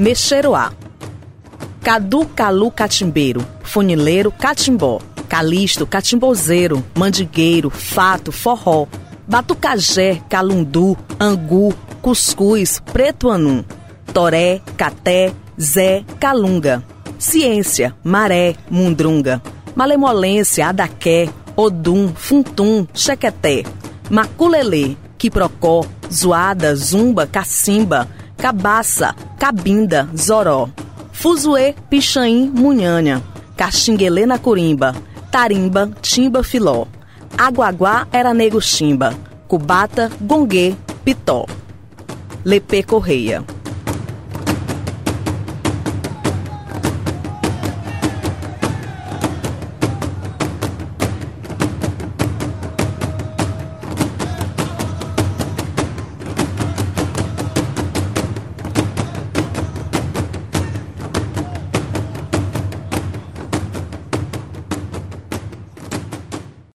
Mexeroá. Cadu, calu, catimbeiro, funileiro, catimbó, calisto, catimbozeiro, mandigueiro, fato, forró, batucajé, calundu, angu, cuscuz, preto anum, toré, caté, zé, calunga, ciência, maré, mundrunga, malemolência, adaqué, odum, funtum, chequeté, maculelê, quiprocó, zoada, zumba, cacimba, cabaça, cabinda, zoró, fuzuê, pichain, munhanha, caxinguelê na curimba, tarimba, timba, filó, aguaguá era chimba, cubata, gongue, pitó. Lepê Correia.